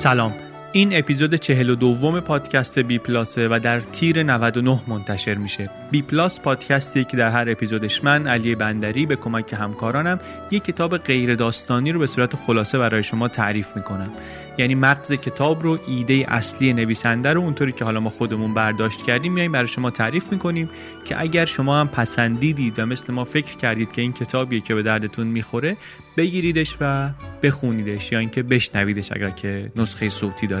سلام. این اپیزود چهل و دوم پادکست بی پلاسه و در تیر 99 منتشر میشه. بی پلاس پادکستی که در هر اپیزودش من علی بندری به کمک همکارانم یک کتاب غیر داستانی رو به صورت خلاصه برای شما تعریف می‌کنم. یعنی مغز کتاب رو ایده اصلی نویسنده رو اونطوری که حالا ما خودمون برداشت کردیم میایم برای شما تعریف می‌کنیم که اگر شما هم پسندیدید و مثل ما فکر کردید که این کتابیه که به دردتون می‌خوره بگیریدش و بخونیدش یا اینکه بشنویدش اگر که نسخه صوتی داره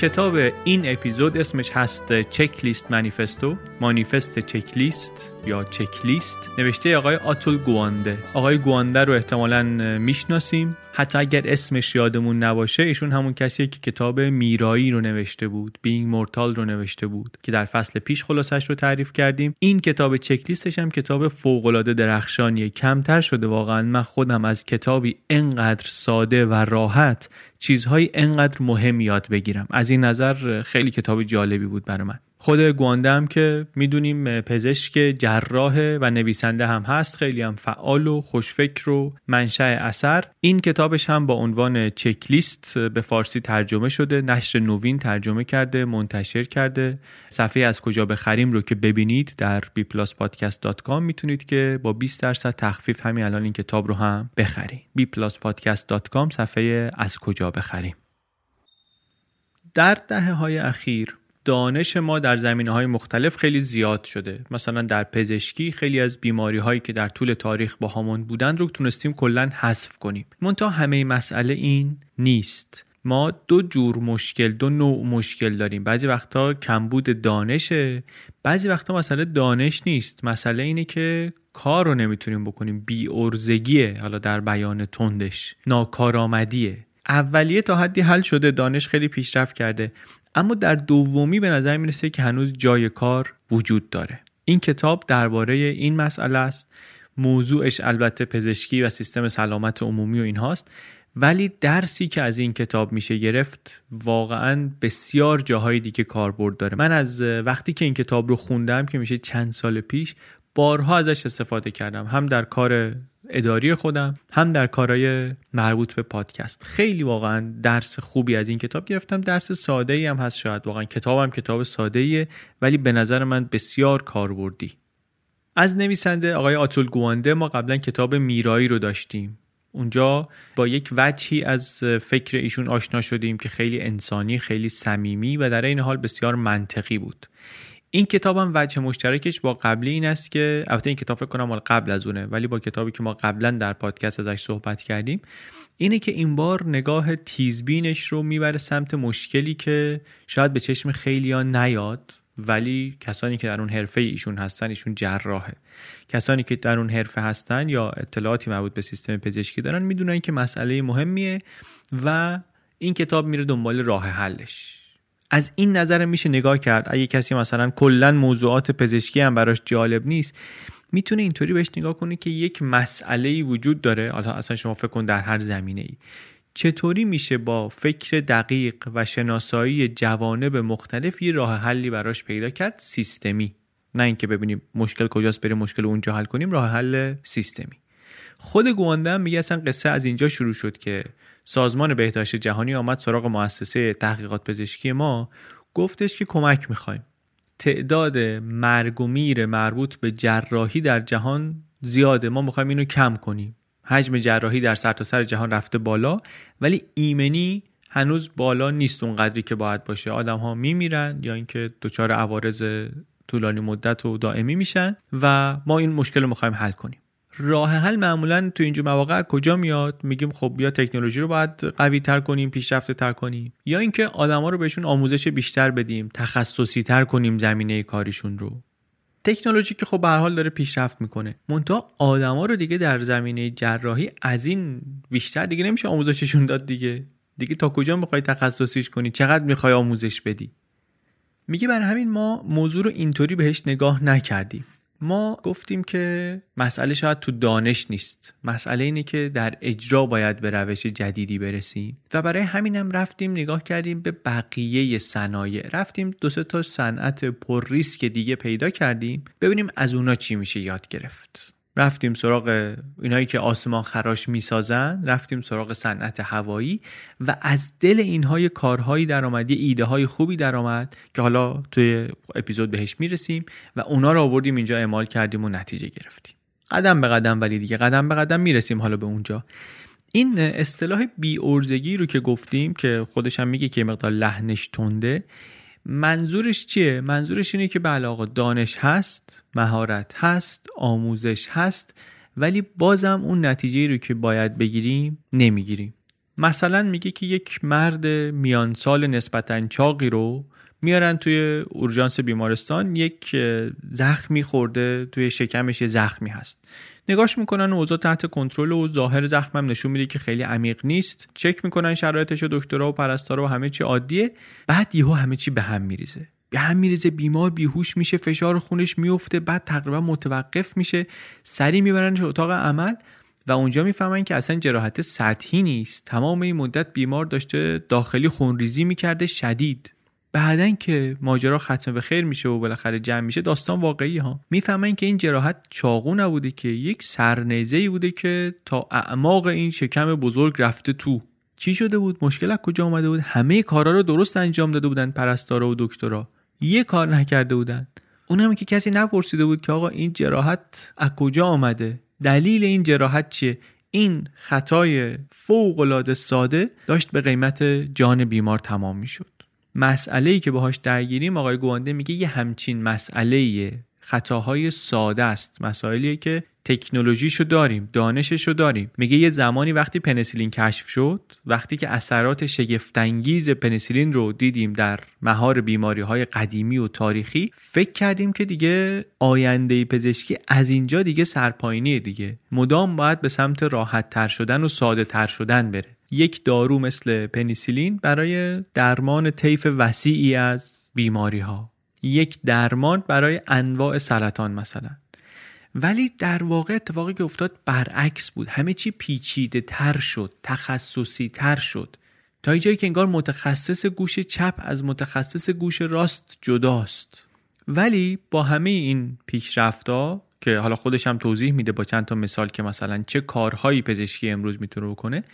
کتاب این اپیزود اسمش هست چک لیست منیفستو مانیفست چک لیست یا چک لیست نوشته آقای آتول گوانده. آقای گوانده رو احتمالا می‌شناسیم. حتی اگر اسمش یادمون نباشه ایشون همون کسیه که کتاب میرایی رو نوشته بود بینگ مورتال رو نوشته بود که در فصل پیش خلاصش رو تعریف کردیم. این کتاب چکلیستش هم کتاب فوق العاده درخشانیه. کمتر شده واقعا. من خودم از کتابی انقدر ساده و راحت چیزهای انقدر مهم یاد بگیرم. از این نظر خیلی کتاب جالبی بود برای من. خود گوانده هم که می‌دونیم پزشک جراح و نویسنده هم هست خیلی هم فعال و خوشفکر و منشأ اثر. این کتابش هم با عنوان چکلیست به فارسی ترجمه شده نشر نوین ترجمه کرده منتشر کرده. صفحه از کجا بخریم رو که ببینید در bpluspodcast.com می‌تونید که با 20 درصد تخفیف همین الان این کتاب رو هم بخرید. bpluspodcast.com صفحه از کجا بخریم. در دهه های اخیر دانش ما در زمینه های مختلف خیلی زیاد شده. مثلا در پزشکی خیلی از بیماری هایی که در طول تاریخ با همون بودن رو تونستیم کلا حذف کنیم. منتها همه مسئله این نیست. ما دو جور مشکل دو نوع مشکل داریم. بعضی وقتا کمبود دانشه بعضی وقتا مسئله دانش نیست. مسئله اینه که کار رو نمی‌تونیم بکنیم. بی ارزگیه حالا در بیان تندش. ناکارآمدیه. اولیه تا حدی حل شده دانش خیلی پیشرفت کرده. اما در دومی به نظر می‌رسه که هنوز جای کار وجود داره. این کتاب درباره این مسئله است. موضوعش البته پزشکی و سیستم سلامت عمومی و اینهاست. ولی درسی که از این کتاب میشه گرفت واقعا بسیار جاهای دیگه کاربرد داره. من از وقتی که این کتاب رو خوندم که میشه چند سال پیش بارها ازش استفاده کردم. هم در کار اداری خودم هم در کارهای مربوط به پادکست. خیلی واقعا درس خوبی از این کتاب گرفتم. درس ساده ای هم هست شاید. واقعا کتابم کتاب ساده ایه ولی به نظر من بسیار کاربردی. از نویسنده آقای آتول گوانده ما قبلا کتاب میرایی رو داشتیم. اونجا با یک وجهی از فکر ایشون آشنا شدیم که خیلی انسانی خیلی صمیمی و در این حال بسیار منطقی بود. این کتاب هم وجه مشترکش با قبلی این است که البته این کتاب فکر کنم مال قبل از اونه ولی با کتابی که ما قبلا در پادکست ازش صحبت کردیم اینه که این بار نگاه تیزبینش رو می‌بره سمت مشکلی که شاید به چشم خیلی ها نیاد ولی کسانی که در اون حرفه ایشون هستن ایشون جراحه. کسانی که در اون حرفه هستن یا اطلاعاتی مربوط به سیستم پزشکی دارن می‌دونن که مسئله مهمیه و این کتاب میره دنبال راه حلش. از این نظر میشه نگاه کرد. اگه کسی مثلا کلا موضوعات پزشکی هم براش جالب نیست می‌تونه اینطوری بهش نگاه کنه که یک مسئله وجود داره. حالا اصلا شما فکر کن در هر زمینه ای چطوری میشه با فکر دقیق و شناسایی جوانب مختلف یه راه حلی براش پیدا کرد؟ سیستمی. نه اینکه ببینیم مشکل کجاست بریم مشکل اونجا حل کنیم راه حل سیستمی. خود گوانده هم میگه اصلا قصه از اینجا شروع شد که سازمان بهداشت جهانی آمد سراغ مؤسسه تحقیقات پزشکی ما گفتش که کمک می‌خوایم. تعداد مرگ و میر مربوط به جراحی در جهان زیاده. ما می‌خوایم اینو کم کنیم. حجم جراحی در سرتاسر سر جهان رفته بالا ولی ایمنی هنوز بالا نیست اونقدری که باید باشه. آدم ها میمیرن یا اینکه دچار عوارض طولانی مدت و دائمی میشن و ما این مشکل رو می‌خوایم حل کنیم. راه حل معمولا تو اینجور مواقع کجا میاد؟ میگیم خب یا تکنولوژی رو باید قوی تر کنیم پیشرفته تر کنیم یا اینکه آدما رو بهشون آموزش بیشتر بدیم تخصصی تر کنیم زمینه کاریشون رو. تکنولوژی که خب به حال داره پیشرفت می‌کنه. مونتا آدما رو دیگه در زمینه جراحی از این بیشتر دیگه نمیشه آموزششون داد دیگه. دیگه تا کجا می‌خوای تخصصیش کنی؟ چقدر می‌خوای آموزش بدی؟ میگه بر همین ما موضوع رو اینطوری بهش نگاه نکردیم. ما گفتیم که مسئله شاید تو دانش نیست. مسئله اینه که در اجرا باید به روش جدیدی برسیم. و برای همینم رفتیم نگاه کردیم به بقیه صنایع. رفتیم دو سه تا صنعت پر ریسک دیگه پیدا کردیم. ببینیم از اونا چی میشه یاد گرفت. رفتیم سراغ اینایی که آسمان خراش می‌سازن رفتیم سراغ صنعت هوایی و از دل اینها یه کارهایی در آمد یه ایده های خوبی در آمد که حالا توی اپیزود بهش می‌رسیم و اونا رو آوردیم اینجا اعمال کردیم و نتیجه گرفتیم. قدم به قدم ولی دیگه قدم به قدم می‌رسیم حالا به اونجا. این اصطلاح بی رو که گفتیم که خودش هم میگه که مقدار لحنش تنده منظورش چیه؟ منظورش اینه که بله آقا دانش هست مهارت هست آموزش هست ولی بازم اون نتیجه رو که باید بگیریم نمی‌گیریم. مثلا میگه که یک مرد میان سال نسبتا چاقی رو میارن توی اورژانس بیمارستان یک زخمی خورده توی شکمش زخمی هست. نگاش می‌کنن اوضاع تحت کنترل و ظاهر زخمم نشون میده که خیلی عمیق نیست. چک می‌کنن شرایطش دکترها و پرستارا و همه چی عادیه. بعد یهو همه چی به هم میریزه. به هم میریزه بیمار بیهوش میشه فشار خونش میفته بعد تقریبا متوقف میشه. سری میبرنش اتاق عمل و اونجا می‌فهمن که اصلا جراحت سطحی نیست. تمام این مدت بیمار داشته داخلی خونریزی می‌کرده شدید. بعدا که ماجرا ختم به خیر میشه و بالاخره جمع میشه داستان واقعی ها. می‌فهمن که این جراحت چاقو نبوده که یک سرنیزه ای بوده که تا اعماق این شکم بزرگ رفته تو. چی شده بود؟ مشکل از کجا آمده بود؟ همه کارا رو درست انجام داده بودن پرستارا و دکترا. یه کار نکرده بودن. اونم که کسی نپرسیده بود که آقا این جراحت از کجا آمده دلیل این جراحت چیه؟ این خطای فوق العاده ساده داشت به قیمت جان بیمار تمام می‌شد. مسئله که باهاش درگیریم آقای گوانده میگه یه همچین مسئله خطاهای ساده است. مسائلیه که تکنولوژیشو داریم دانششو داریم. میگه یه زمانی وقتی پنسیلین کشف شد وقتی که اثرات شگفتانگیز پنسیلین رو دیدیم در مهار بیماری های قدیمی و تاریخی فکر کردیم که دیگه آینده پزشکی از اینجا دیگه سرپاینیه دیگه. مدام باید به سمت راحت تر شدن و ساده تر شدن بره. یک دارو مثل پنیسیلین برای درمان طیف وسیعی از بیماری ها یک درمان برای انواع سرطان مثلا. ولی در واقع اتفاقی که افتاد برعکس بود. همه چی پیچیده تر شد تخصصی تر شد. تا جایی که انگار متخصص گوش چپ از متخصص گوش راست جداست. ولی با همه این پیشرفتا که حالا خودش هم توضیح میده با چند تا مثال که مثلا چه کارهایی پزشکی امروز می‌تونه بکنه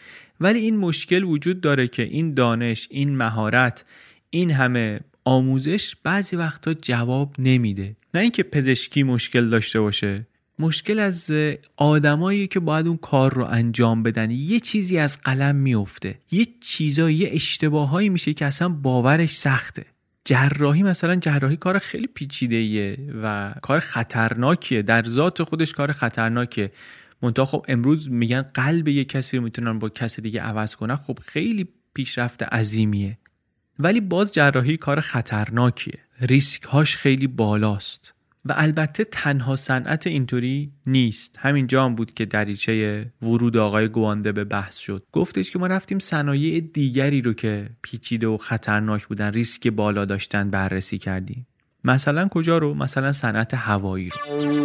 ولی این مشکل وجود داره که این دانش این مهارت این همه آموزش بعضی وقتا جواب نمیده. نه اینکه پزشکی مشکل داشته باشه. مشکل از آدمایی که باید اون کار رو انجام بدن. یه چیزی از قلم میفته یه چیزایی یه اشتباهایی میشه که اصلا باورش سخته. جراحی مثلا جراحی کار خیلی پیچیده و کار خطرناکیه. در ذات خودش کار خطرناکیه. منتها خب امروز میگن قلب یه کسی رو می‌تونن با کسی دیگه عوض کنن خب خیلی پیشرفت عظیمیه. ولی باز جراحی کار خطرناکیه. ریسک هاش خیلی بالاست. و البته تنها صنعت اینطوری نیست. همینجا هم بود که دریچه ورود آقای گوانده به بحث شد. گفتش که ما رفتیم صنایع دیگری رو که پیچیده و خطرناک بودن ریسک بالا داشتن بررسی کردیم. مثلا کجا رو؟ مثلا صنعت هوایی رو.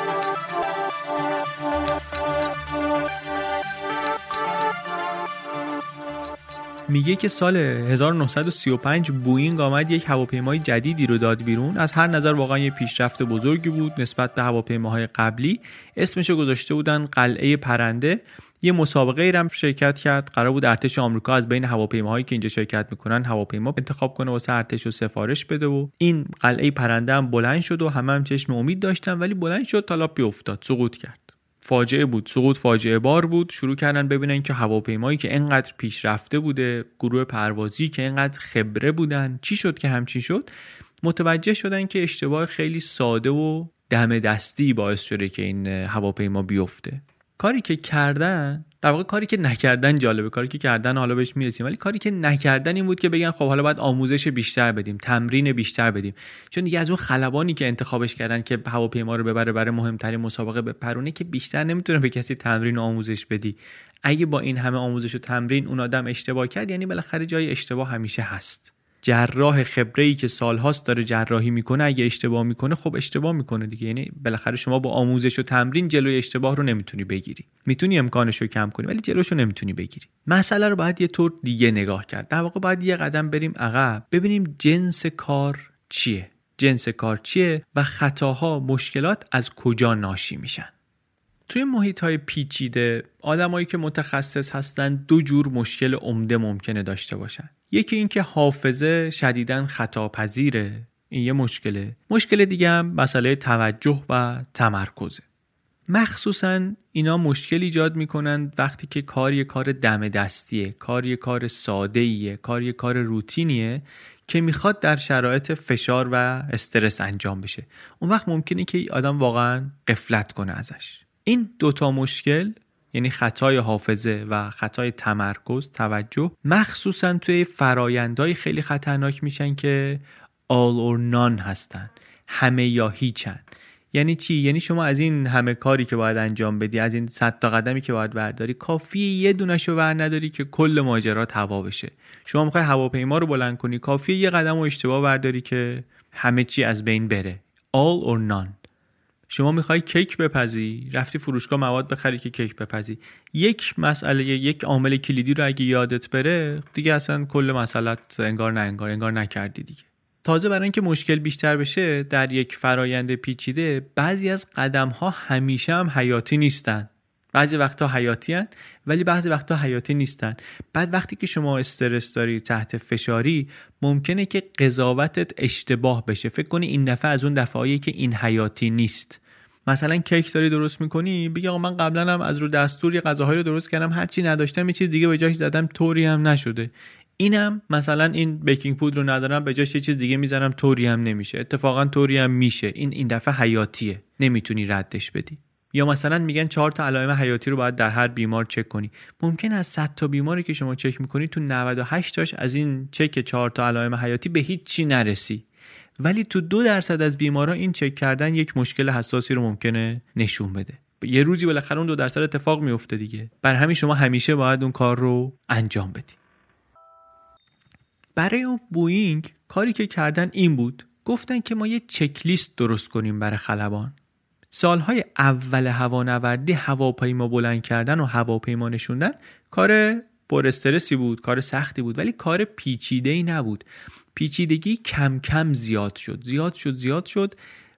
میگه که سال 1935 بوینگ آمد یک هواپیمای جدیدی رو داد بیرون. از هر نظر واقعا یه پیشرفت بزرگی بود نسبت به هواپیماهای قبلی. اسمش رو گذاشته بودن قلعه پرنده. یه مسابقه ای شرکت کرد. قرار بود ارتش آمریکا از بین هواپیماهایی که اینجا شرکت می‌کنن هواپیما انتخاب کنه واسه ارتش و سفارش بده و این قلعه پرنده هم بلند شد و همه هم چشم امید داشتن ولی بلند شد تا افتاد. سقوط کرد. فاجعه بود سقوط فاجعه بار بود. شروع کردن ببینن که هواپیمایی که انقدر پیشرفته بوده گروه پروازی که انقدر خبره بودن. چی شد که همچین شد؟ متوجه شدن که اشتباه خیلی ساده و دم دستی باعث شده که این هواپیما بیفته. کاری که کردن در واقع کاری که نکردن جالبه. کاری که کردن حالا بهش می‌رسیم. ولی کاری که نکردن این بود که بگن خب حالا باید آموزش بیشتر بدیم تمرین بیشتر بدیم. چون دیگه از اون خلبانی که انتخابش کردن که هواپیما رو ببره برای مهمترین مسابقه به پرونه که بیشتر نمی‌تونه به کسی تمرین و آموزش بدی. اگه با این همه آموزش و تمرین اون آدم اشتباه کرد یعنی بالاخره جای اشتباه همیشه هست. جراح خبره ای که سالهاست داره جراحی می‌کنه اگه اشتباه می‌کنه خب اشتباه می‌کنه دیگه. یعنی بالاخره شما با آموزش و تمرین جلوی اشتباه رو نمی‌تونی بگیری. می‌تونی امکانش رو کم کنی ولی جلوش رو نمی‌تونی بگیری. مسئله رو باید یه طور دیگه نگاه کرد. در واقع باید یه قدم بریم عقب. ببینیم جنس کار چیه؟ جنس کار چیه و خطاها مشکلات از کجا ناشی میشن؟ توی محیط های پیچیده آدمایی که متخصص هستن دو جور مشکل عمده ممکنه داشته باشن. یکی اینکه حافظه شدیداً خطا پذیره این یه مشکله. مشکل دیگه هم مسئله توجه و تمرکزه. مخصوصا اینا مشکل ایجاد می‌کنن وقتی که کار یه کار دم دستیه کار یه کار ساده ایه کار یه کار روتینیه که می‌خواد در شرایط فشار و استرس انجام بشه. اون وقت ممکنه که آدم واقعا قفلت کنه ازش. این دوتا مشکل یعنی خطای حافظه و خطای تمرکز توجه مخصوصا توی فرایندهای خیلی خطرناک میشن که all or none هستن. همه یا هیچن. یعنی چی؟ یعنی شما از این همه کاری که باید انجام بدی از این صد تا قدمی که باید برداری کافی یه دونشو ور نداری که کل ماجرا توا بشه. شما می‌خوای هواپیما رو بلند کنی کافی یه قدم و اشتباه برداری که همه چی از بین بره. all or none. شما می‌خوای کیک بپزی رفتی فروشگاه مواد بخری که کیک بپزی. یک مسئله یک عامل کلیدی رو اگه یادت بره دیگه اصلا کل مسئلت انگار نه انگار انگار نکردی دیگه. تازه برای اینکه مشکل بیشتر بشه در یک فرایند پیچیده بعضی از قدم ها همیشه هم حیاتی نیستن. بعضی وقتا حیاتی هن ولی بعضی وقتا حیاتی نیستن. بعد وقتی که شما استرس داری تحت فشاری ممکنه که قضاوتت اشتباه بشه. فکر کنی این دفعه از اون دفعه که این حیاتی نیست. مثلا کیک داری درست می‌کنی بگی آقا من قبلا هم از رو دستور یه غذاهایی رو درست کردم هرچی نداشتم یه چیز دیگه به جاش زدم طوری هم نشده. اینم مثلا این بیکینگ پودر رو ندارم به جاش یه چیز دیگه می‌زنم طوری هم نمیشه. اتفاقا طوری هم میشه. این این دفعه حیاتیه. نمی‌تونی ردش بدی. یا مثلا میگن چهار تا علائم حیاتی رو باید در هر بیمار چک کنی. ممکن از 100 تا بیماری که شما چک می‌کنی تو 98 تاش از این چک چهار تا علائم حیاتی به هیچ چی نرسی. ولی تو دو درصد از بیمارا این چک کردن یک مشکل حساسی رو ممکنه نشون بده. یه روزی بالاخره اون دو درصد اتفاق میفته دیگه. بر همین شما همیشه باید اون کار رو انجام بدی. برای اون بوینگ کاری که کردن این بود. گفتن که ما یه چکلیست درست کنیم برای خلبان. سالهای اول هوانوردی هواپیما بلند کردن و هواپیما نشوندن کار پر استرسی بود کار سختی بود ولی کار پیچیده ای نبود. پیچیدگی کم کم زیاد شد. زیاد شد زیاد شد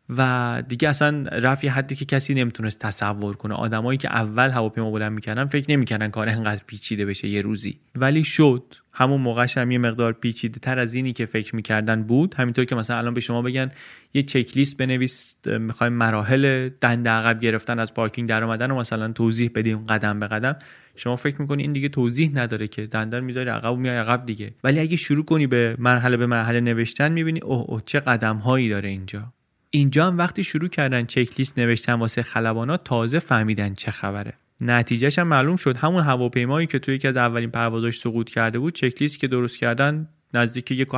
و دیگه اصلا رفت حدی که کسی نمی‌تونست تصور کنه. آدمایی که اول هواپیما بلند می‌کردن فکر نمی‌کردن کار انقدر پیچیده بشه یه روزی. ولی شد. همون موقعش هم یه مقدار پیچیده تر از اینی که فکر می‌کردن بود. همینطور که مثلا الان به شما بگن یه چک لیست بنویس می‌خوایم مراحل دنده عقب گرفتن از پارکینگ در اومدن و مثلا توضیح بدیم قدم به قدم. شما فکر می‌کنی این دیگه توضیح نداره که دندر می‌ذاری عقب و میای عقب دیگه. ولی اگه شروع کنی به مرحله به مرحله نوشتن می‌بینی اوه اوه چه قدم هایی داره اینجا. اینجا هم وقتی شروع کردن چک لیست نوشتن واسه خلبانا تازه فهمیدن چه خبره. نتیجهش هم معلوم شد. همون هواپیمایی که توی یکی از اولین پروازاش سقوط کرده بود چک لیست که درست کردن نزدیک یک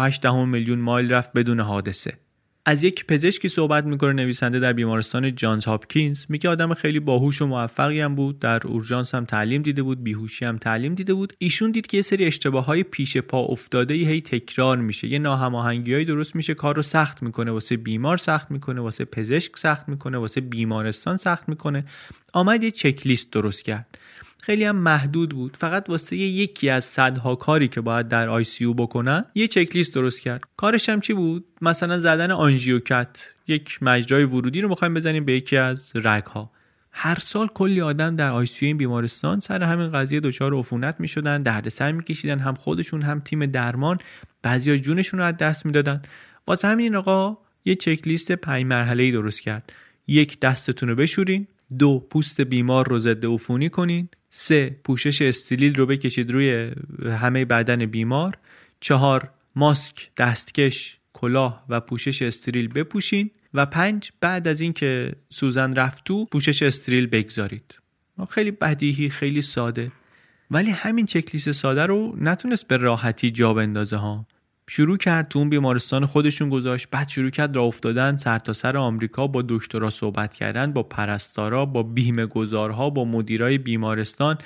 میلیون مایل رفت بدون حادثه. از یک پزشکی صحبت می‌کنه نویسنده در بیمارستان جانز هاپکینز. میگه آدم خیلی باهوش و موفقی هم بود در اورژانس هم تعلیم دیده بود بیهوشی هم تعلیم دیده بود. ایشون دید که یه سری اشتباه های پیش پا افتاده ای هی تکرار میشه. یه ناهماهنگی درست میشه کار رو سخت می‌کنه واسه بیمار سخت می‌کنه واسه پزشک سخت می‌کنه واسه بیمارستان سخت می‌کنه. آمد یه چک لیست درست کرد. خیلی هم محدود بود. فقط واسه یکی از صدها کاری که باید در ICU بکنن یه چک لیست درست کرد. کارش هم چی بود؟ مثلا زدن آنژیوکت یک مجرای ورودی رو می‌خوایم بزنیم به یکی از رگ ها هر سال کلی آدم در آی این بیمارستان سر همین قضیه دچار عفونت می‌شدن دردسر میکشیدن هم خودشون هم تیم درمان. بعضیا جونشون رو از دست می‌دادن. واسه همین آقا یه چک لیست پنج مرحله درست کرد. یک دستتون رو بشورین. دو پوست بیمار رو ضد عفونی کنین. سه پوشش استیلیل رو بکشید روی همه بدن بیمار. چهار ماسک دستکش کلاه و پوشش استریل بپوشین. و پنج بعد از اینکه سوزن رفت تو پوشش استریل بگذارید. خیلی بدیهی خیلی ساده. ولی همین چکلیست ساده رو نتونست به راحتی جا بندازه ها. شروع کرد تو اون بیمارستان خودشون گذاشت. بعد شروع کرد راه افتادن سر تا سر آمریکا با دکترا صحبت کردن با پرستارا با بیمه گذارها با مدیرای بیمارستان.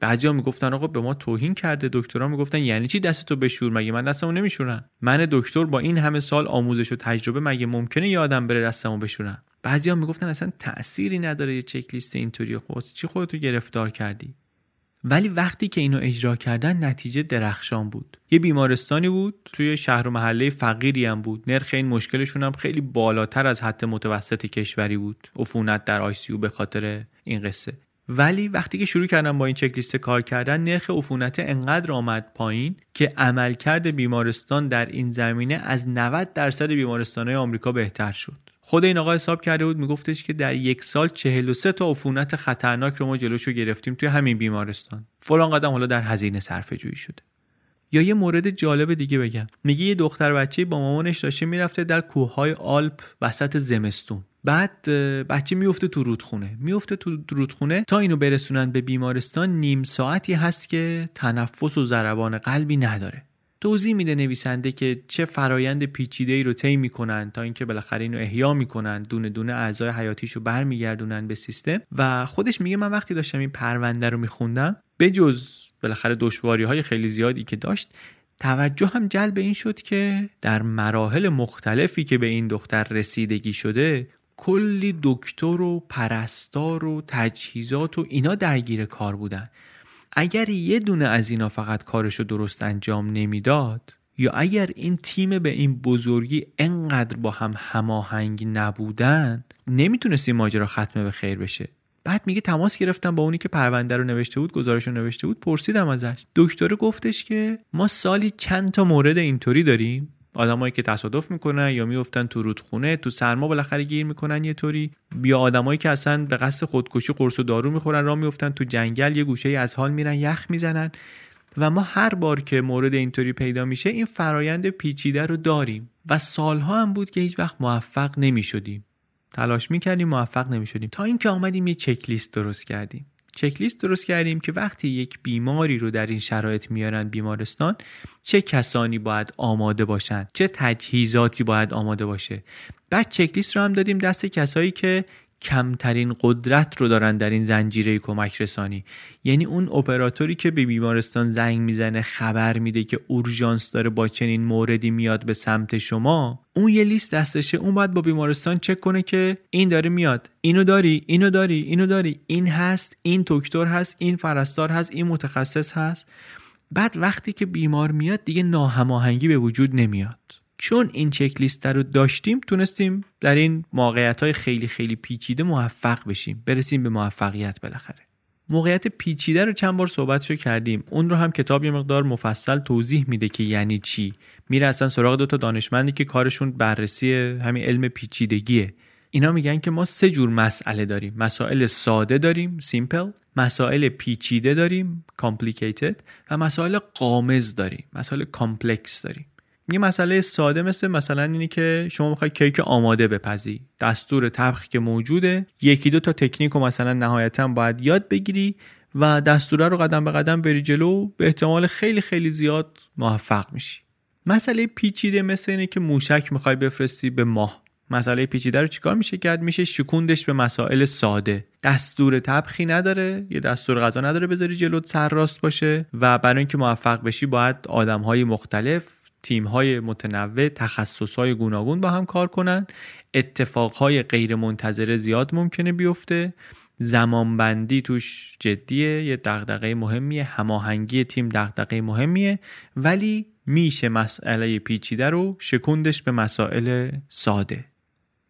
بعضیا می‌گفتن آقا به ما توهین کرده دکترا. می‌گفتن یعنی چی دستتو بشور؟ مگه من دستمو نمیشورم؟ من دکتر با این همه سال آموزش و تجربه مگه ممکنه یادم بره دستمو بشورم؟ بعضیا می‌گفتن اصلا تأثیری نداره یه چک لیست اینطوری. خب چی خودتو گرفتار کردی؟ ولی وقتی که اینو اجرا کردن نتیجه درخشان بود. یه بیمارستانی بود توی شهر و محله فقیری هم بود. نرخ این مشکلشون هم خیلی بالاتر از حد متوسط کشوری بود. عفونت در آیسیو به خاطر این قصه. ولی وقتی که شروع کردن با این چک لیست کار کردن نرخ عفونت انقدر آمد پایین که عملکرد بیمارستان در این زمینه از 90 درصد بیمارستانهای آمریکا بهتر شد. خود این آقا حساب کرده بود میگفتش که در یک سال 43 تا عفونت خطرناک رو ما جلوشو گرفتیم توی همین بیمارستان. فلان قدم حالا در هزینه صرفه جویی شده. یا یه مورد جالب دیگه بگم. میگه یه دختر بچه با مامانش داشته می‌رفته در کوههای آلپ وسط زمستون. بعد بچه میفته تو رودخونه. میفته تو رودخونه تا اینو برسونن به بیمارستان نیم ساعتی هست که تنفس و ضربان قلبی نداره. توضیح میده نویسنده که چه فرایند پیچیده ای رو طی می‌کنن تا اینکه بالاخره اینو احیا می‌کنن دونه دونه اعضای حیاتیشو برمیگردونن به سیستم. و خودش میگه من وقتی داشتم این پرونده رو میخوندم به جز بالاخره دشواری های خیلی زیادی که داشت توجه هم جلب این شد که در مراحل مختلفی که به این دختر رسیدگی شده کلی دکتر و پرستار و تجهیزات و اینا درگیر کار بودن. اگر یه دونه از اینا فقط کارشو درست انجام نمی‌داد یا اگر این تیم به این بزرگی انقدر با هم هماهنگ نبودن نمی‌تونست این ماجرا ختمه به خیر بشه. بعد میگه تماس گرفتم با اونی که پرونده رو نوشته بود گزارش رو نوشته بود پرسیدم ازش. دکتر گفتش که ما سالی چند تا مورد اینطوری داریم؟ آدمایی که تصادف می‌کنن یا میفتن تو رودخونه تو سرما بالاخره گیر می‌کنن یه طوری. بیا آدمایی که اصلا به قصد خودکشی قرص و دارو می‌خورن را میفتن تو جنگل یه گوشه از حال میرن یخ می‌زنن. و ما هر بار که مورد اینطوری پیدا میشه این فرایند پیچیده رو داریم. و سالها هم بود که هیچ وقت موفق نمی‌شدیم. تلاش می‌کردیم موفق نمی‌شدیم. تا اینکه آمدیم یه چک لیست درست کردیم. چکلیست درست کردیم که وقتی یک بیماری رو در این شرایط میارن بیمارستان چه کسانی باید آماده باشند چه تجهیزاتی باید آماده باشه؟ بعد چکلیست رو هم دادیم دست کسایی که کمترین قدرت رو دارن در این زنجیره کمک رسانی. یعنی اون اپراتوری که به بیمارستان زنگ می‌زنه خبر میده که اورژانس داره با چنین موردی میاد به سمت شما اون یه لیست دستشه. اون باید با بیمارستان چک کنه که این داره میاد. اینو داری اینو داری اینو داری. این هست این دکتر هست این فرستار هست این متخصص هست. بعد وقتی که بیمار میاد دیگه ناهماهنگی به وجود نمیاد. چون این چک لیست رو داشتیم تونستیم در این موقعیت های خیلی خیلی پیچیده موفق بشیم. برسیم به موفقیت بالاخره. موقعیت پیچیده رو چند بار صحبتشو کردیم. اون رو هم کتاب یه مقدار مفصل توضیح میده که یعنی چی. میره اصلا سراغ دو تا دانشمندی که کارشون بررسی همین علم پیچیدگیه. اینا میگن که ما سه جور مسئله داریم. مسائل ساده داریم simple مسائل پیچیده داریم complicated و مسائل غامض داریم. مسائل complex داریم. یه مسئله ساده مثل مثلا اینی که شما می‌خوای کیک آماده بپزی. دستور طبخ که موجوده. یکی دو تا تکنیک رو مثلا نهایتا باید یاد بگیری و دستوره رو قدم به قدم بری جلو به احتمال خیلی خیلی زیاد موفق میشی. مسئله پیچیده مثل اینه که موشک می‌خوای بفرستی به ماه. مسئله پیچیده رو چیکار میشه کرد؟ میشه شکوندش به مسائل ساده. دستور طبخی نداره. یه دستور غذا نداره بذاری جلوت سر راست باشه و برای اینکه موفق بشی باید آدم مختلف تیم های متنوع تخصص های گوناگون با هم کار کنن. اتفاق های غیر منتظره زیاد ممکنه بیفته. زمانبندی توش جدیه یه دغدغه مهمیه. هماهنگی تیم دغدغه مهمیه. ولی میشه مسئله پیچیده رو شکوندش به مسائل ساده.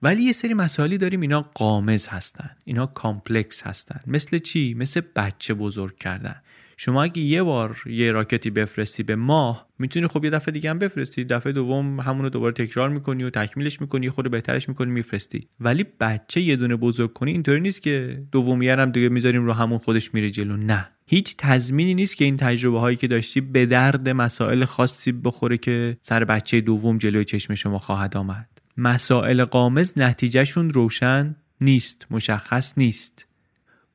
ولی یه سری مسائلی داریم اینا غامض هستن اینا complex هستن. مثل چی؟ مثل بچه بزرگ کردن. شما اگه یه بار یه راکتی بفرستی به ماه می‌تونی خب یه دفعه دیگه هم بفرستی. دفعه دوم همونو دوباره تکرار می‌کنی و تکمیلش می‌کنی خود بهترش می‌کنی میفرستی. ولی بچه یه دونه بزرگ کنی اینطوری نیست که دومیه هم دیگه می‌ذاریم رو همون خودش میره جلو. نه. هیچ تضمینی نیست که این تجربه هایی که داشتی به درد مسائل خاصی بخوره که سر بچه دوم جلوی چشم شما خواهد آمد. مسائل قامز نتیجهشون روشن نیست مشخص نیست.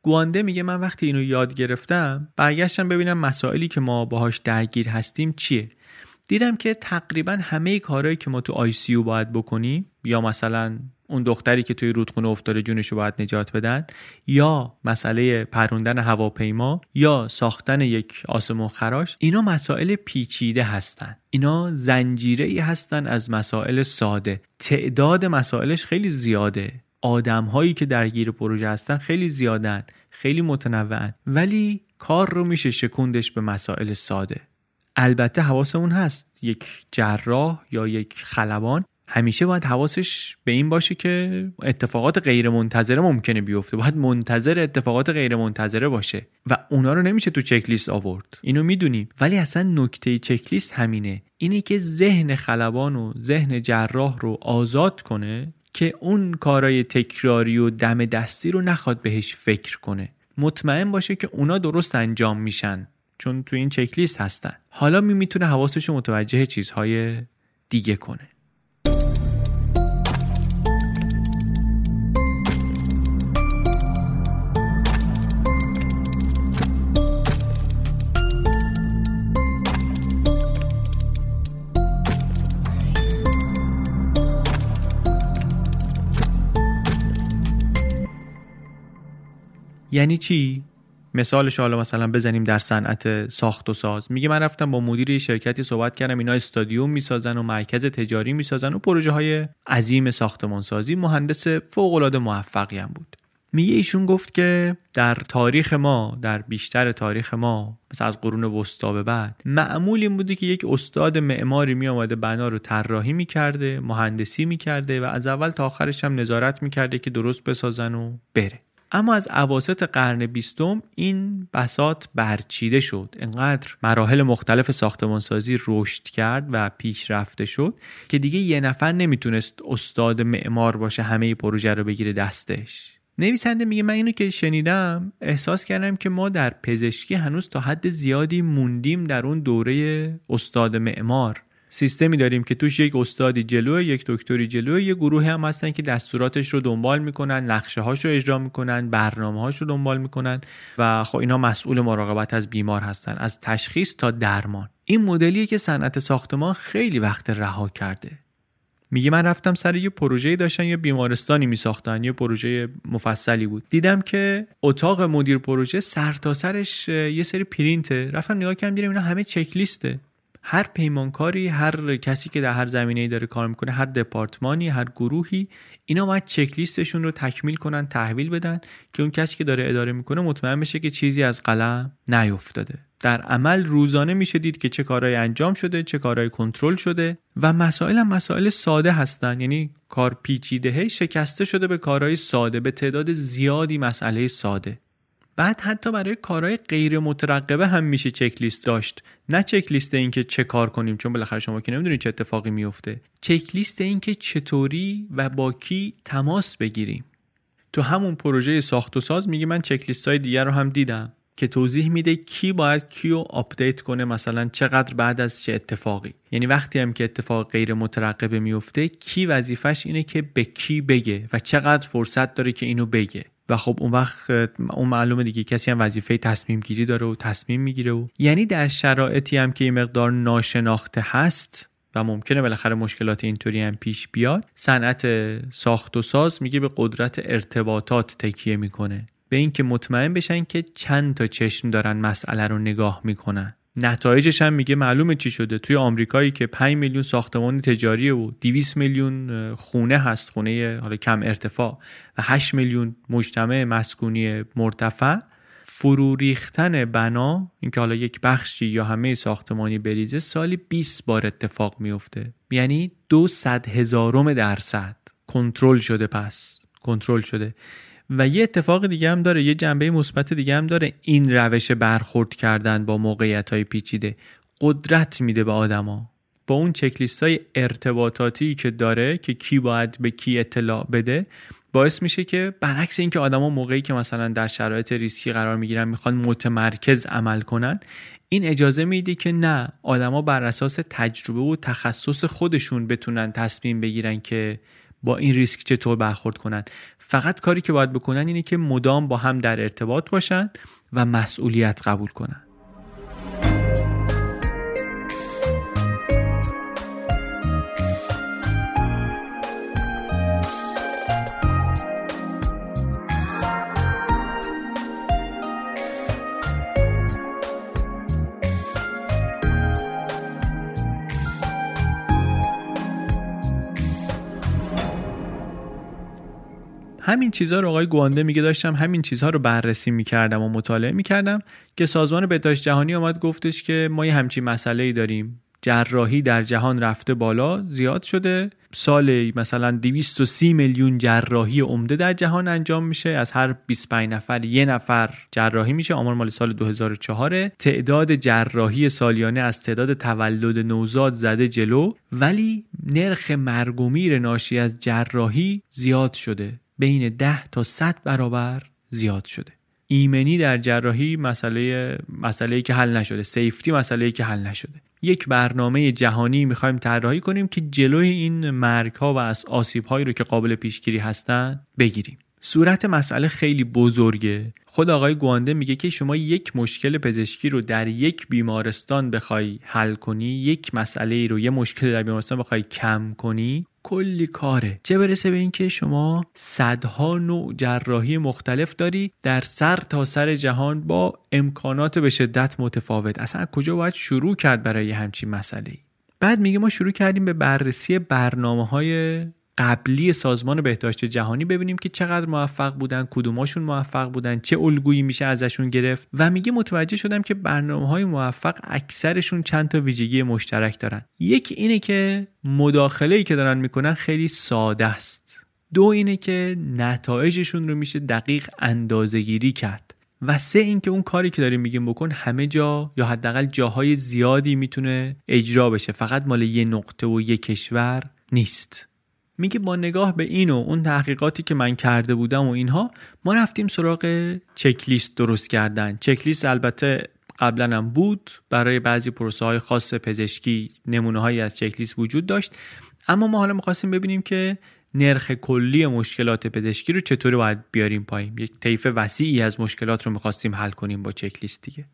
گوانده میگه من وقتی اینو یاد گرفتم برگشتم ببینم مسائلی که ما باهاش درگیر هستیم چیه. دیدم که تقریبا همه کارهایی که ما تو آی سی باید بکنیم یا مثلا اون دختری که توی رودخونه افتاده جونشو باید نجات بدن یا مسئله پروندن هواپیما یا ساختن یک آسمون خراش اینا مسائل پیچیده هستن. اینا زنجیره ای هستن از مسائل ساده. تعداد مسائلش خیلی زیاده. آدم هایی که درگیر پروژه هستن خیلی زیادن خیلی متنوعن. ولی کار رو میشه شکوندش به مسائل ساده. البته حواسمون هست. یک جراح یا یک خلبان همیشه باید حواسش به این باشه که اتفاقات غیر منتظره ممکنه بیفته. باید منتظر اتفاقات غیر منتظره باشه و اونا رو نمیشه تو چک لیست آورد. اینو می‌دونیم. ولی اصلا نکته چک لیست همینه. اینه که ذهن خلبان و ذهن جراح رو آزاد کنه که اون کارای تکراری و دم دستی رو نخواد بهش فکر کنه. مطمئن باشه که اونا درست انجام میشن چون تو این چک لیست هستن. حالا می می‌تونه حواسش متوجه چیزهای دیگه کنه. یعنی چی؟ مثالش حالا مثلا بزنیم در صنعت ساخت و ساز. میگه من رفتم با مدیر شرکتی صحبت کردم اینا استادیوم می‌سازن و مرکز تجاری می‌سازن و پروژه های عظیم ساختمان سازی مهندس فوق العاده موفقی هم بود. میگه ایشون گفت که در تاریخ ما در بیشتر تاریخ ما مثلا از قرون وسطا به بعد معمول این بوده که یک استاد معماری می آمده بنا رو طراحی می‌کرده مهندسی می‌کرده و از اول تا آخرش هم نظارت می‌کرده که درست بسازن و بره. اما از عواست قرن بیستم این بسات برچیده شد. انقدر مراحل مختلف ساختمانسازی رشد کرد و پیشرفته شد که دیگه یه نفر نمی‌تونست استاد معمار باشه همه پروژه رو بگیره دستش. نویسنده میگه من اینو که شنیدم احساس کردم که ما در پزشکی هنوز تا حد زیادی موندیم در اون دوره استاد معمار. سیستمی داریم که توش یک استادی جلوه یک دکتری جلوه یه گروه هم هستن که دستوراتش رو دنبال می‌کنن نقشه هاش رو اجرا می‌کنن برنامه هاش رو دنبال می‌کنن و خب اینا مسئول مراقبت از بیمار هستن از تشخیص تا درمان. این مدلیه که صنعت ساختمان خیلی وقت رها کرده. میگه من رفتم سر یه پروژه داشتن یه بیمارستانی میساختن یه پروژه مفصلی بود. دیدم که اتاق مدیر پروژه سرتاسرش سرش یه سری پرینته. رفتم نگاه کردم دیدم اینا همه چک لیسته هر پیمانکاری هر کسی که در هر زمینه‌ای داره کار می‌کنه هر دپارتمانی هر گروهی اینا باید چک لیستشون رو تکمیل کنن تحویل بدن که اون کسی که داره اداره می‌کنه مطمئن بشه که چیزی از قلم نیفتاده. در عمل روزانه میشه دید که چه کارهایی انجام شده چه کارهایی کنترل شده و مسائل هم مسائل ساده هستن. یعنی کار پیچیده شکسته شده به کارهای ساده به تعداد زیادی مسئله ساده. بعد حتی برای کارهای غیر مترقبه هم میشه چک لیست داشت. نه چک لیست این که چه کار کنیم چون بالاخره شما که نمی‌دونید چه اتفاقی میفته چک لیست این که چطوری و با کی تماس بگیریم. تو همون پروژه ساخت و ساز میگه من چک لیست های دیگر رو هم دیدم که توضیح میده کی باید کیو update کنه مثلا چقدر بعد از چه اتفاقی. یعنی وقتی هم که اتفاق غیر مترقبه میفته کی وظیفش اینه که به کی بگه و چقدر فرصت داره که اینو بگه. و خب اون وقت اون معلومه دیگه کسی هم وظیفه تصمیم گیری داره و تصمیم می‌گیره و یعنی در شرایطی هم که این مقدار ناشناخته هست و ممکنه بالاخره مشکلات اینطوری هم پیش بیاد صنعت ساخت و ساز میگه به قدرت ارتباطات تکیه می‌کنه. به اینکه مطمئن بشن که چند تا چشم دارن مسئله رو نگاه می‌کنن. نتایجش هم میگه معلومه چی شده. توی آمریکایی که 5 میلیون ساختمان تجاری و 200 میلیون خونه هست خونه حالا کم ارتفاع و 8 میلیون مجتمع مسکونی مرتفع فرو ریختن بنا اینکه حالا یک بخشی یا همه ساختمانی بریزه سالی 20 بار اتفاق میفته. یعنی دو صد هزارم درصد کنترل شده پس. کنترل شده. و یه اتفاق دیگه هم داره یه جنبه مثبت دیگه هم داره. این روش برخورد کردن با موقعیت های پیچیده قدرت میده به آدما. با اون چکلیست های ارتباطاتی که داره که کی باید به کی اطلاع بده باعث میشه که برعکس اینکه آدما موقعی که مثلا در شرایط ریسکی قرار می‌گیرن می‌خوان متمرکز عمل کنن این اجازه میده که نه آدما بر اساس تجربه و تخصص خودشون بتونن تصمیم بگیرن که با این ریسک چطور برخورد کنن. فقط کاری که باید بکنن اینه که مدام با هم در ارتباط باشن و مسئولیت قبول کنن. همین چیزها رو آقای گوانده میگه داشتم همین چیزها رو بررسی می‌کردم و مطالعه می‌کردم که سازمان بهداشت جهانی آمد گفتش که ما یه همچین مسئله ای داریم. جراحی در جهان رفته بالا زیاد شده. سال مثلا 230 میلیون جراحی عمده در جهان انجام میشه. از هر 25 نفر یه نفر جراحی میشه. آمار مال سال 2004 تعداد جراحی سالیانه از تعداد تولد نوزاد زده جلو. ولی نرخ مرگ ناشی از جراحی زیاد شده. بین 10 تا 100 برابر زیاد شده. ایمنی در جراحی مسئله مسئله که حل نشده. سیفتی مسئله که حل نشده. یک برنامه جهانی می‌خوایم طراحی کنیم که جلوی این مرگ ها و از آسیب هایی رو که قابل پیشگیری هستن بگیریم. صورت مسئله خیلی بزرگه. خود آقای گوانده میگه که شما یک مشکل پزشکی رو در یک بیمارستان بخوای حل کنی یک مسئله رو یه مشکل در بیمارستان بخوای کم کنی کلی کاره. چه برسه به اینکه شما صدها نوع جراحی مختلف داری در سر تا سر جهان با امکانات به شدت متفاوت. اصلا کجا باید شروع کرد برای همچین مسئله بعد میگه ما شروع کردیم به بررسی برنامه های قبلی سازمان بهداشت جهانی ببینیم که چقدر موفق بودن کدوماشون موفق بودن چه الگویی میشه ازشون گرفت و میگه متوجه شدم که برنامه های موفق اکثرشون چند تا ویژگی مشترک دارن. یکی اینه که مداخله ای که دارن می‌کنن خیلی ساده است. دو اینه که نتایجشون رو میشه دقیق اندازه گیری کرد. و سه اینکه اون کاری که داریم میگیم بکن همه جا یا حداقل جاهای زیادی می‌تونه اجرا بشه. فقط مال یه نقطه و یه کشور نیست. میگه با نگاه به این و اون تحقیقاتی که من کرده بودم و اینها ما رفتیم سراغ چکلیست درست کردن. چکلیست البته قبلا هم بود برای بعضی پروسه های خاص پزشکی نمونه هایی از چکلیست وجود داشت. اما ما حالا می‌خواستیم ببینیم که نرخ کلی مشکلات پزشکی رو چطوری باید بیاریم پایین. یک طیف وسیعی از مشکلات رو می‌خواستیم حل کنیم با چکلیست دیگه.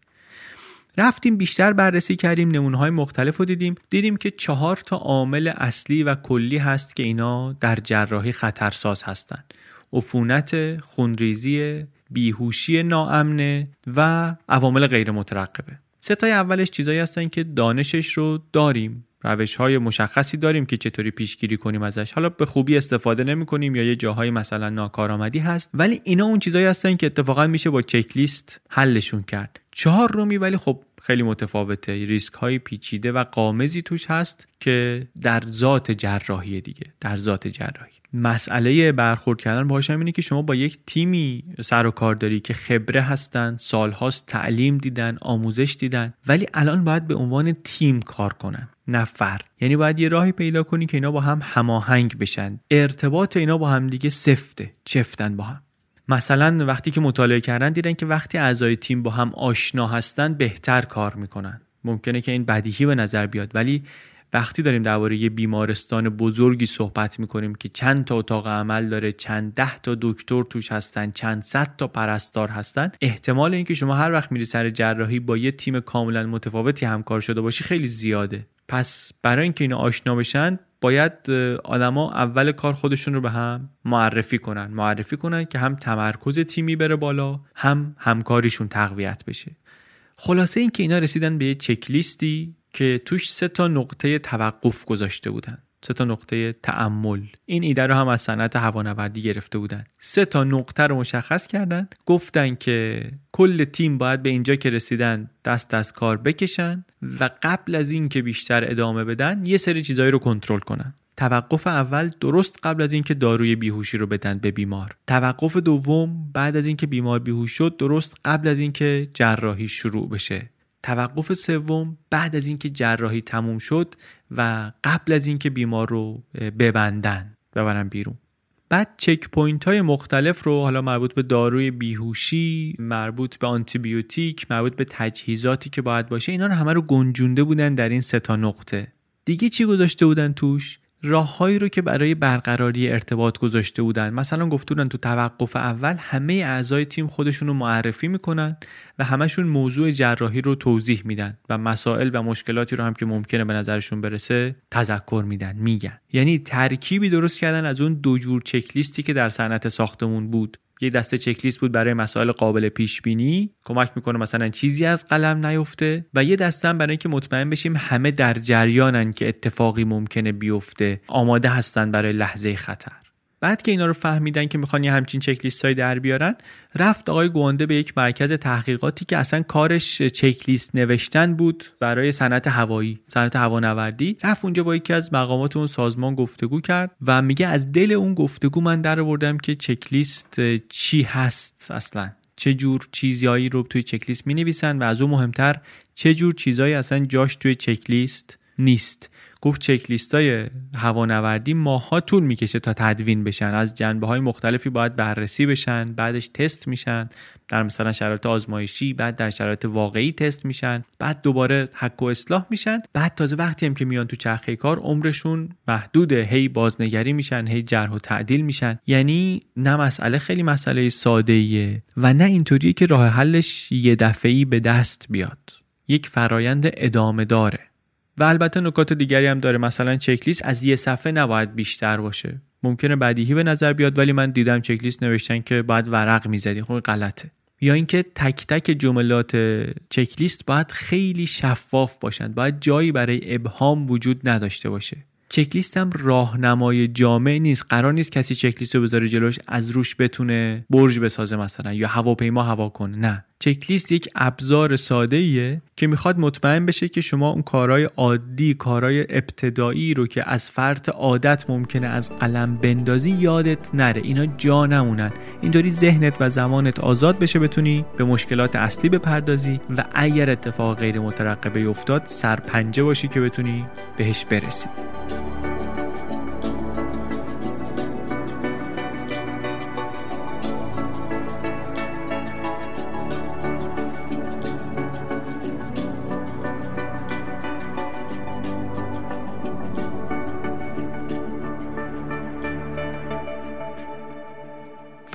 رفتیم بیشتر بررسی کردیم نمونه های مختلف رو دیدیم دیدیم که چهار تا عامل اصلی و کلی هست که اینا در جراحی خطرساز هستند عفونت خونریزی بیهوشی ناامنه و عوامل غیر مترقبه. ستای اولش چیزایی هستن که دانشش رو داریم. روش های مشخصی داریم که چطوری پیشگیری کنیم ازش. حالا به خوبی استفاده نمی کنیم یا یه جاهایی مثلا ناکارآمدی هست ولی اینا اون چیزایی هستن که اتفاقا میشه با چک لیست حلشون کرد. چهار رومی ولی خب خیلی متفاوته. ریسک های پیچیده و قامزی توش هست که در ذات جراحی دیگه در ذات جراحی. مسئله برخورد کردن باهاش اینه که شما با یک تیمی سر و کار داری که خبره هستن سالهاست تعلیم دیدن آموزش دیدن ولی الان باید به عنوان تیم کار کنن نه فرد. یعنی باید یه راهی پیدا کنی که اینا با هم هماهنگ بشن. ارتباط اینا با هم دیگه سفته چفتن با هم. مثلا وقتی که مطالعه کردن دیدن که وقتی اعضای تیم با هم آشنا هستن بهتر کار می‌کنن. ممکنه که این بدیهی به نظر بیاد ولی وقتی داریم درباره یه بیمارستان بزرگی صحبت می‌کنیم که چند تا اتاق عمل داره چند ده تا دکتر توش هستن چند صد تا پرستار هستن احتمال اینکه شما هر وقت میری سر جراحی با یه تیم کاملا متفاوتی همکار شده باشی خیلی زیاده. پس برای اینکه اینا آشنا بشن باید آدما اول کار خودشون رو به هم معرفی کنن. معرفی کنن که هم تمرکز تیمی بره بالا هم همکاریشون تقویت بشه. خلاصه اینکه اینا رسیدن به یه چکلیستی که توش سه تا نقطه توقف گذاشته بودن. سه تا نقطه تعمل این ایده رو هم از صنعت هوانوردی گرفته بودن. سه تا نقطه رو مشخص کردن. گفتن که کل تیم باید به اینجا که رسیدن دست از کار بکشن و قبل از اینکه بیشتر ادامه بدن یه سری چیزایی رو کنترل کنن. توقف اول درست قبل از اینکه داروی بیهوشی رو بدن به بیمار. توقف دوم بعد از اینکه بیمار بیهوش شد درست قبل از اینکه جراحی شروع بشه. توقف سوم بعد از اینکه جراحی تموم شد و قبل از اینکه بیمار رو ببندن ببرن بیرون. بعد checkpoint های مختلف رو حالا مربوط به داروی بیهوشی مربوط به آنتیبیوتیک مربوط به تجهیزاتی که باید باشه اینا رو همه رو گنجونده بودن در این سه تا نقطه. دیگه چی گذاشته بودن توش؟ راههایی رو که برای برقراری ارتباط گذاشته بودن. مثلا گفته بودن تو توقف اول همه اعضای تیم خودشون رو معرفی می‌کنن و همشون موضوع جراحی رو توضیح میدن و مسائل و مشکلاتی رو هم که ممکنه به نظرشون برسه تذکر میدن میگن. یعنی ترکیبی درست کردن از اون دو جور چکلیستی که در صنعت ساختمون بود. یه دسته چکلیست بود برای مسائل قابل پیش بینی کمک می‌کنه مثلا چیزی از قلم نیفته و یه دسته برای اینکه مطمئن بشیم همه در جریانن که اتفاقی ممکنه بیفته. آماده هستن برای لحظه خطر. بعد که اینا رو فهمیدن که می‌خوان یه همچین چک های در بیارن رفت آقای گوانده به یک مرکز تحقیقاتی که اصلا کارش چک لیست نوشتن بود برای صنعت هوایی صنعت هوانوردی. رفت اونجا با یکی از مقامات اون سازمان گفتگو کرد و میگه از دل اون گفتگو من در آوردم که چک لیست چی هست اصلا؟ چه جور چیزهایی رو توی چک لیست می نویسن و از اون مهمتر چه جور چیزهایی اصلا جاش توی چک لیست نیست؟ گفت چک های هوانوردی ماها طول می‌کشه تا تدوین بشن. از جنبه های مختلفی باید بررسی بشن بعدش تست میشن. در مثلا شرایط آزمایشی بعد در شرایط واقعی تست میشن. بعد دوباره حک و اصلاح میشن. بعد تازه وقتی هم که میان تو چرخه کار عمرشون محدوده. هی بازنگری میشن هی جرح و تعدیل میشن. یعنی نه مسئله خیلی مسئله ساده و نه اینطوریه که راه حلش یه دفعی به دست بیاد. یک فرایند ادامه داره. و البته نکات دیگری هم داره. مثلا چکلیست از یه صفحه نباید بیشتر باشه. ممکنه بدیهی به نظر بیاد ولی من دیدم چکلیست نوشتن که باید ورق می‌زدی. خب غلطه. یا اینکه تک تک جملات چکلیست باید خیلی شفاف باشند. باید جایی برای ابهام وجود نداشته باشه. چکلیست هم راهنمای جامع نیست. قرار نیست کسی چکلیست رو بذاره جلوش از روش بتونه برج بسازه مثلا یا هواپیما هوا کنه. نه. چکلیست یک ابزار ساده ایه که می‌خواد مطمئن بشه که شما اون کارهای عادی کارهای ابتدایی رو که از فرط عادت ممکنه از قلم بندازی یادت نره. اینا جا نمونن. اینطوری ذهنت و زمانت آزاد بشه بتونی به مشکلات اصلی بپردازی و اگر اتفاق غیر مترقبه افتاد سرپنجه باشی که بتونی بهش برسی.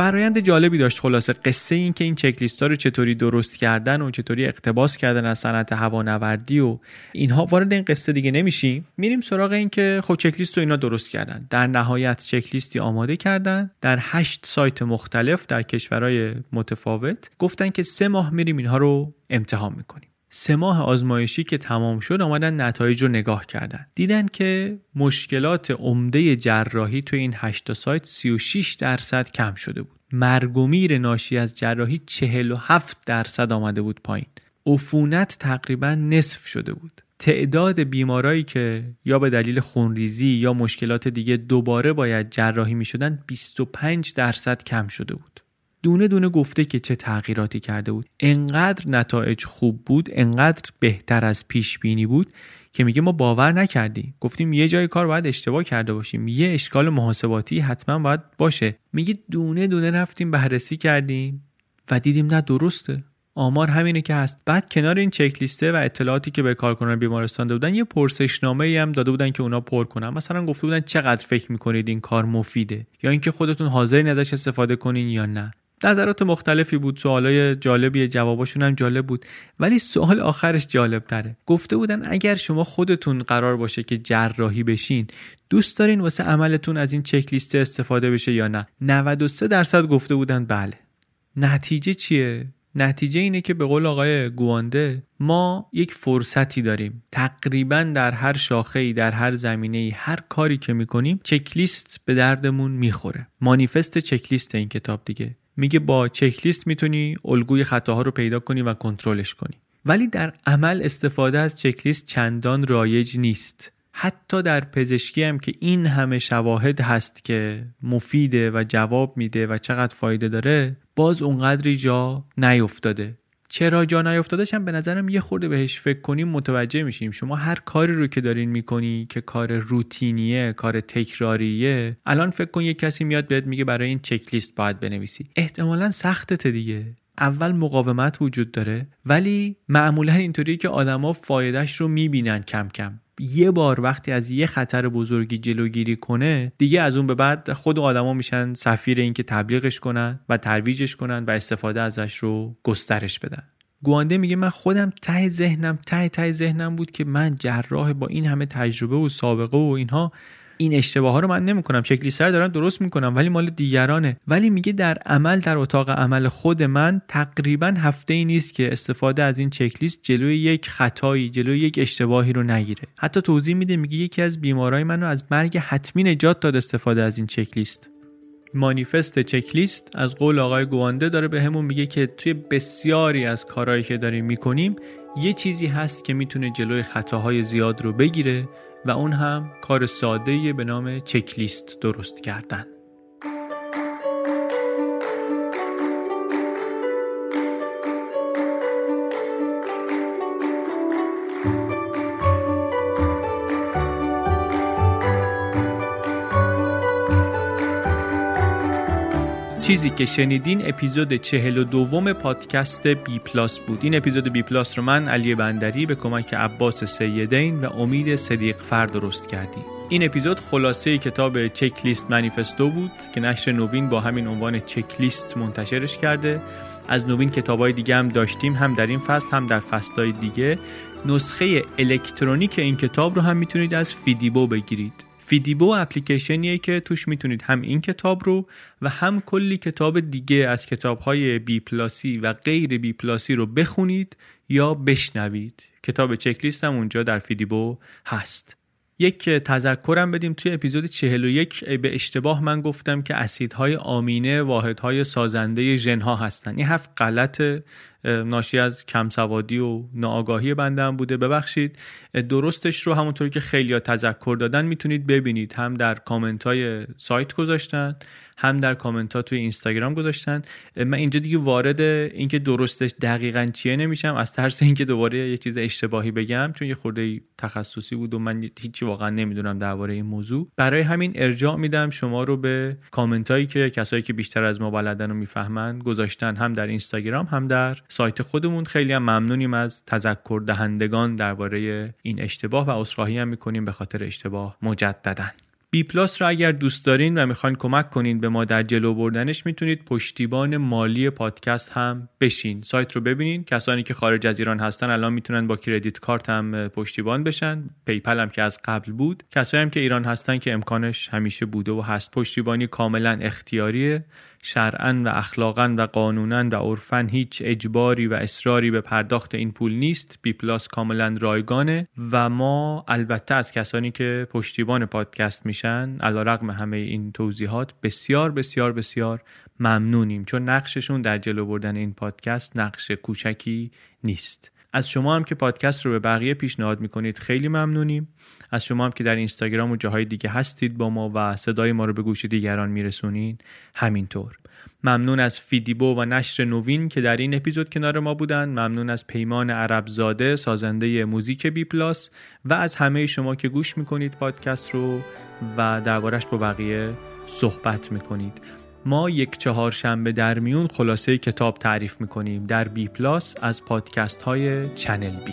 فرایند جالبی داشت خلاصه قصه این که این چکلیست ها رو چطوری درست کردن و چطوری اقتباس کردن از صنعت هوانوردی و اینها وارد این قصه دیگه نمیشیم. میریم سراغ این که خب چکلیست رو اینا درست کردن. در نهایت چکلیستی آماده کردن. در هشت سایت مختلف در کشورهای متفاوت گفتن که سه ماه میریم اینها رو امتحان می‌کنیم. سه ماه آزمایشی که تمام شد آمدن نتایج رو نگاه کردن. دیدن که مشکلات عمده جراحی تو این 8 سایت 36 درصد کم شده بود. مرگ و میر ناشی از جراحی 47 درصد آمده بود پایین. عفونت تقریبا نصف شده بود. تعداد بیمارایی که یا به دلیل خونریزی یا مشکلات دیگه دوباره باید جراحی می شدن 25 درصد کم شده بود. دونه دونه گفته که چه تغییراتی کرده بود. انقدر نتایج خوب بود انقدر بهتر از پیش بینی بود که میگه ما باور نکردیم. گفتیم یه جای کار باید اشتباه کرده باشیم. یه اشکال محاسباتی حتما باید باشه. میگه دونه دونه رفتیم بررسی کردیم و دیدیم نه درسته. آمار همینه که هست. بعد کنار این چک لیسته و اطلاعاتی که به کارکنان بیمارستان داده بودن یه پرسشنامه ای هم داده بودن که اونا پر کنن. مثلا گفته بودن چقدر فکر می‌کنید این کار مفیده؟ یا اینکه خودتون حاضرین ازش استفاده کنین یا نه؟ نظرات مختلفی بود سوالای جالبی جواباشون هم جالب بود ولی سوال آخرش جالب تره گفته بودن اگر شما خودتون قرار باشه که جراحی بشین دوست دارین واسه عملتون از این چک لیست استفاده بشه یا نه؟ 93 درصد گفته بودن بله. نتیجه چیه؟ نتیجه اینه که به قول آقای گوانده ما یک فرصتی داریم. تقریبا در هر شاخه در هر زمینه هر کاری که می‌کنیم چکلیست به دردمون می‌خوره. مانیفست چکلیست این کتاب دیگه. میگه با چکلیست می‌تونی الگوی خطاها رو پیدا کنی و کنترلش کنی. ولی در عمل استفاده از چکلیست چندان رایج نیست. حتی در پزشکی هم که این همه شواهد هست که مفیده و جواب میده و چقدر فایده داره باز اونقدری جا نیفتاده. چرا جا نیفتادهش هم به نظرم یه خورده بهش فکر کنیم متوجه میشیم. شما هر کاری رو که دارین می‌کنی که کار روتینیه کار تکراریه الان فکر کن یه کسی میاد بهت میگه برای این چک لیست باید بنویسی. احتمالا سختت دیگه. اول مقاومت وجود داره ولی معمولا اینطوریه که آدما فایدهش رو می‌بینن کم کم. یه بار وقتی از یه خطر بزرگی جلوگیری کنه دیگه از اون به بعد خود آدما میشن سفیر این که تبلیغش کنن و ترویجش کنن و استفاده ازش رو گسترش بدن. گوانده میگه من خودم ته ذهنم ته ته ذهنم بود که من جراح با این همه تجربه و سابقه و اینها این اشتباه ها رو من نمی‌کنم. شکلی سر دارم درست می‌کنم ولی مال دیگرانه. ولی میگه در عمل در اتاق عمل خود من تقریبا هفته ای نیست که استفاده از این چکلیست جلوی یک خطایی جلوی یک اشتباهی رو نگیره. حتی توضیح میده میگه یکی از بیمارای منو از مرگ حتمی نجات داد استفاده از این چکلیست. مانیفست چکلیست از قول آقای گوانده داره به همون میگه که توی بسیاری از کارهایی که داریم می‌کنیم یه چیزی هست که می‌تونه جلوی خطاهای زیاد رو بگیره. و اون هم کار ساده به نام چکلیست درست کردن. چیزی که شنیدین اپیزود چهل و دوم پادکست بی پلاس بود. این اپیزود بی پلاس رو من علی بندری به کمک عباس سیدین و امید صدیق فر درست کردیم. این اپیزود خلاصه کتاب Checklist Manifesto بود که نشر نوین با همین عنوان چک لیست منتشرش کرده. از نوین کتابای دیگه هم داشتیم هم در این فصل هم در فصلهای دیگه. نسخه الکترونیک این کتاب رو هم می‌تونید از فیدیبو بگیرید. فیدیبو اپلیکیشنیه که توش می‌تونید هم این کتاب رو و هم کلی کتاب دیگه از کتاب های بی پلاسی و غیر بی پلاسی رو بخونید یا بشنوید. کتاب چکلیست هم اونجا در فیدیبو هست. یک تذکرم بدیم توی اپیزود 41 به اشتباه من گفتم که اسیدهای آمینه واحدهای سازنده ژنها هستن. این حرف غلط ناشی از کم سوادی و ناآگاهی بنده بوده. ببخشید درستش رو همونطوری که خیلی تذکر دادن می‌تونید ببینید. هم در کامنت های سایت گذاشتن هم در کامنت ها توی اینستاگرام گذاشتن. من اینجا دیگه وارد اینکه درستش دقیقا چیه نمیشم از ترس اینکه دوباره یه چیز اشتباهی بگم چون یه خورده تخصصی بود و من هیچی واقعا نمی‌دونم درباره این موضوع. برای همین ارجاع میدم شما رو به کامنت هایی که کسایی که بیشتر از ما بلدن و می‌فهمن گذاشتن هم در اینستاگرام هم در سایت خودمون. خیلی هم ممنونیم از تذکر دهندگان درباره این اشتباه و عذرخواهی هم می‌کنیم به خاطر اشتباه مجددا. بی پلاس را اگر دوست دارین و می‌خواین کمک کنین به ما در جلو بردنش می‌تونید پشتیبان مالی پادکست هم بشین. سایت رو ببینین. کسانی که خارج از ایران هستن الان می‌تونن با credit card هم پشتیبان بشن. PayPal هم که از قبل بود. کسایی هم که ایران هستن که امکانش همیشه بوده و هست. پشتیبانی کاملا اختیاریه. شرعا و اخلاقا و قانونا و عرفا هیچ اجباری و اصراری به پرداخت این پول نیست. بی پلاس کاملا رایگانه و ما البته از کسانی که پشتیبان پادکست میشن رغم همه این توضیحات بسیار بسیار بسیار ممنونیم. چون نقششون در جلو بردن این پادکست نقش کوچکی نیست. از شما هم که پادکست رو به بقیه پیشنهاد می‌کنید خیلی ممنونیم. از شما هم که در اینستاگرام و جاهای دیگه هستید با ما و صدای ما رو به گوش دیگران میرسونین. همینطور. ممنون از فیدیبو و نشر نوین که در این اپیزود کنار ما بودن. ممنون از پیمان عربزاده سازنده موزیک بی پلاس و از همه شما که گوش می‌کنید پادکست رو و دربارش با بقیه صحبت می‌کنید. ما یک چهارشنبه در میون خلاصه کتاب تعریف می‌کنیم در بی پلاس از پادکست های چنل بی